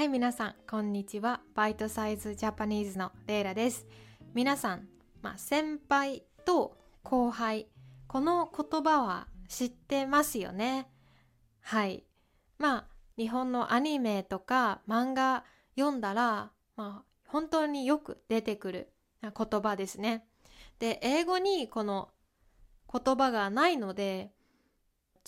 はい、皆さん、こんにちは。バイトサイズジャパニーズのレイラです。皆さん、まあ、先輩と後輩、この言葉は知ってますよね。はい。まあ、日本のアニメとか漫画読んだら、まあ、本当によく出てくる言葉ですね。で、英語にこの言葉がないので、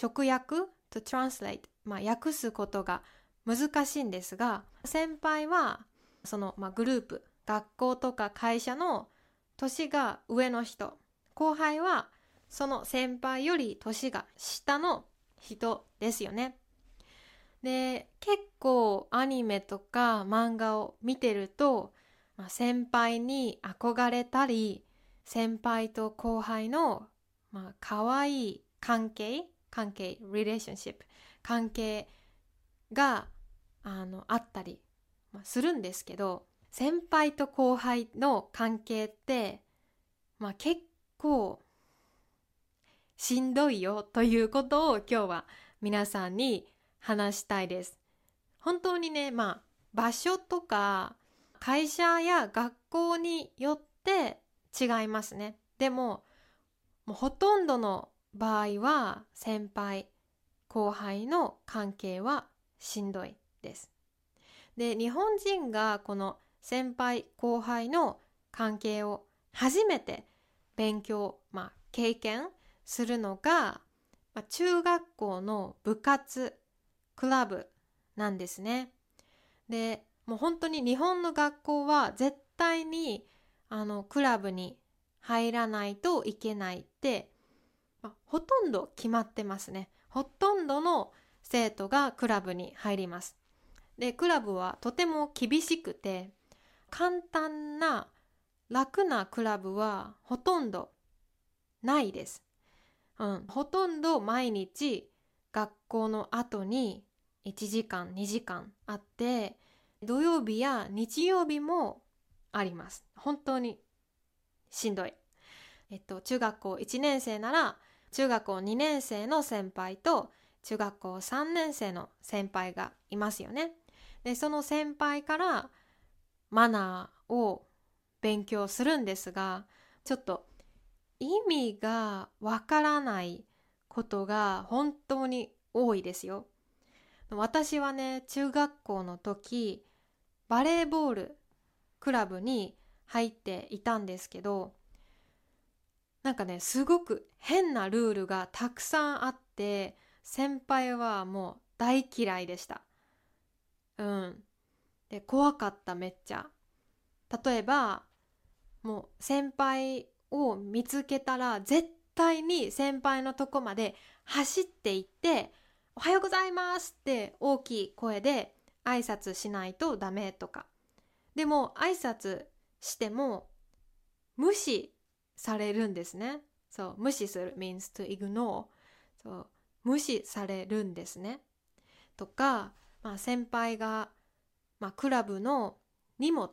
直訳 to translate、まあ、訳すことが難しいんですが先輩はその、まあ、グループ学校とか会社の年が上の人後輩はその先輩より年が下の人ですよね。で結構アニメとか漫画を見てると、まあ、先輩に憧れたり先輩と後輩の、まあ可愛い関係関係 relationship 関係があのあったり、ま、するんですけど先輩と後輩の関係って、まあ、結構しんどいよということを今日は皆さんに話したいです。本当にね、まあ場所とか会社や学校によって違いますね。でももうほとんどの場合は先輩後輩の関係はしんどいです。で日本人がこの先輩後輩の関係を初めて勉強、まあ、経験するのが、まあ、中学校の部活クラブなんですね。でもう本当に日本の学校は絶対にあのクラブに入らないといけないって、まあ、ほとんど決まってますね。ほとんどの生徒がクラブに入ります。でクラブはとても厳しくて簡単な楽なクラブはほとんどないです。うん、ほとんど毎日学校の後に1時間2時間あって土曜日や日曜日もあります。本当にしんどい。えっと中学校1年生なら中学校2年生の先輩と中学校3年生の先輩がいますよね。でその先輩からマナーを勉強するんですがちょっと意味がわからないことが本当に多いですよ。私はね中学校の時バレーボールクラブに入っていたんですけどなんかねすごく変なルールがたくさんあって先輩はもう大嫌いでした。うん。で怖かっためっちゃ。例えばもう先輩を見つけたら絶対に先輩のとこまで走って行って「おはようございます」って大きい声で挨拶しないとダメとか。でも挨拶しても無視されるんですね。そう無視する means to ignore そう無視されるんですね。とかまあ、先輩が、まあ、クラブの荷物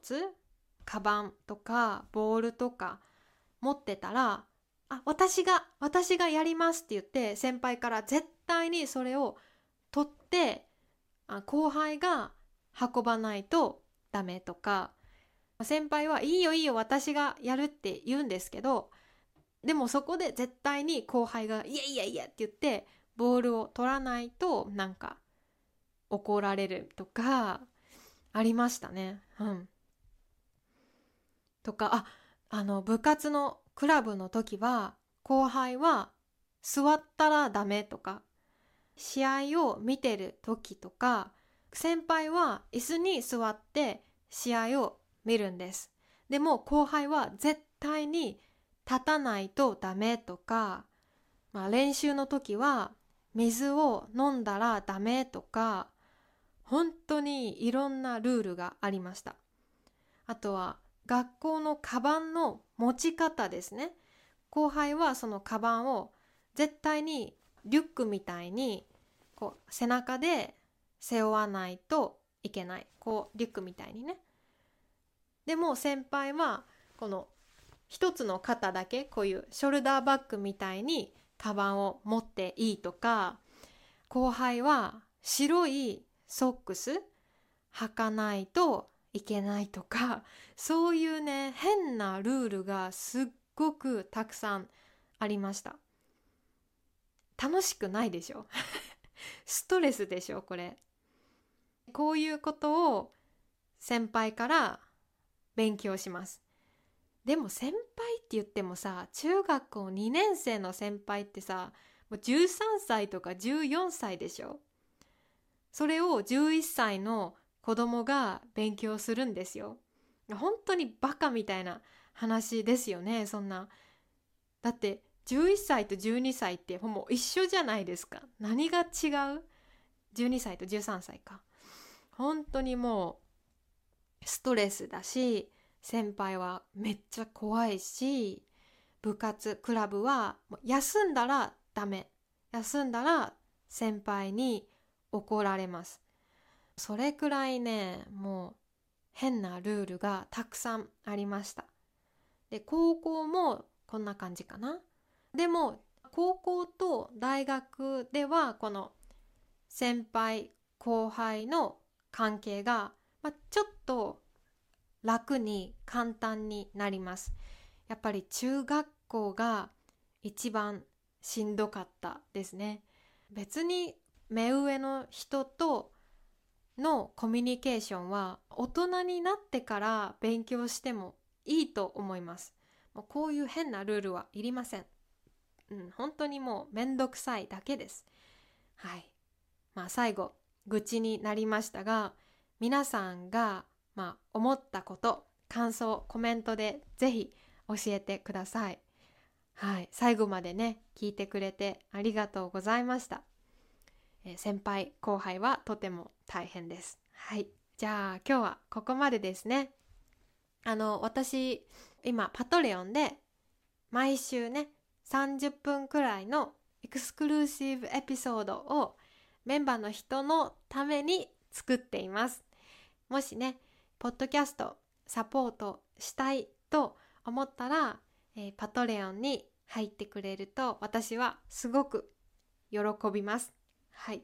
カバンとかボールとか持ってたら「あ私が私がやります」って言って先輩から絶対にそれを取ってあ後輩が運ばないとダメとか先輩は「いいよいいよ私がやる」って言うんですけどでもそこで絶対に後輩が「いやいやいや」って言ってボールを取らないとなんか怒られるとかありましたね。うん。とかああの部活のクラブの時は後輩は座ったらダメとか試合を見てる時とか先輩は椅子に座って試合を見るんです。でも後輩は絶対に立たないとダメとか、まあ、練習の時は水を飲んだらダメとか本当にいろんなルールがありました。あとは学校のカバンの持ち方ですね。後輩はそのカバンを絶対にリュックみたいにこう背中で背負わないといけない。こうリュックみたいにね。でも先輩はこの一つの肩だけこういうショルダーバッグみたいにカバンを持っていいとか後輩は白いソックス履かないといけないとかそういうね変なルールがすっごくたくさんありました。楽しくないでしょ？ストレスでしょこれ。こういうことを先輩から勉強します。でも先輩って言ってもさ中学校2年生の先輩ってさもう13歳とか14歳でしょ？それを11歳の子供が勉強するんですよ。本当にバカみたいな話ですよねそんな。だって11歳と12歳ってもう一緒じゃないですか。何が違う？12歳と13歳か。本当にもうストレスだし先輩はめっちゃ怖いし部活クラブは休んだらダメ。休んだら先輩に怒られます。それくらいねもう変なルールがたくさんありました。で高校もこんな感じかな。でも高校と大学ではこの先輩後輩の関係が、まあ、ちょっと楽に簡単になります。やっぱり中学校が一番しんどかったですね。別に目上の人とのコミュニケーションは大人になってから勉強してもいいと思います。もうこういう変なルールはいりません。うん本当にもうめんどくさいだけです。はい。まあ最後愚痴になりましたが皆さんがまあ思ったこと感想コメントでぜひ教えてください。はい最後までね聞いてくれてありがとうございました。え先輩後輩はとても大変です。はいじゃあ今日はここまでですね。あの私今パトレオンで毎週ね30分くらいのエクスクルーシブエピソードをメンバーの人のために作っています。もしねポッドキャストサポートしたいと思ったら、えー、パトレオンに入ってくれると私はすごく喜びますはい。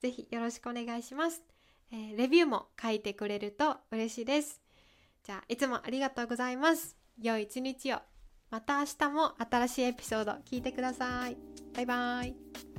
ぜひよろしくお願いします。えー、レビューも書いてくれると嬉しいです。じゃあ、いつもありがとうございます。良い一日を。また明日も新しいエピソード聞いてください。バイバイ。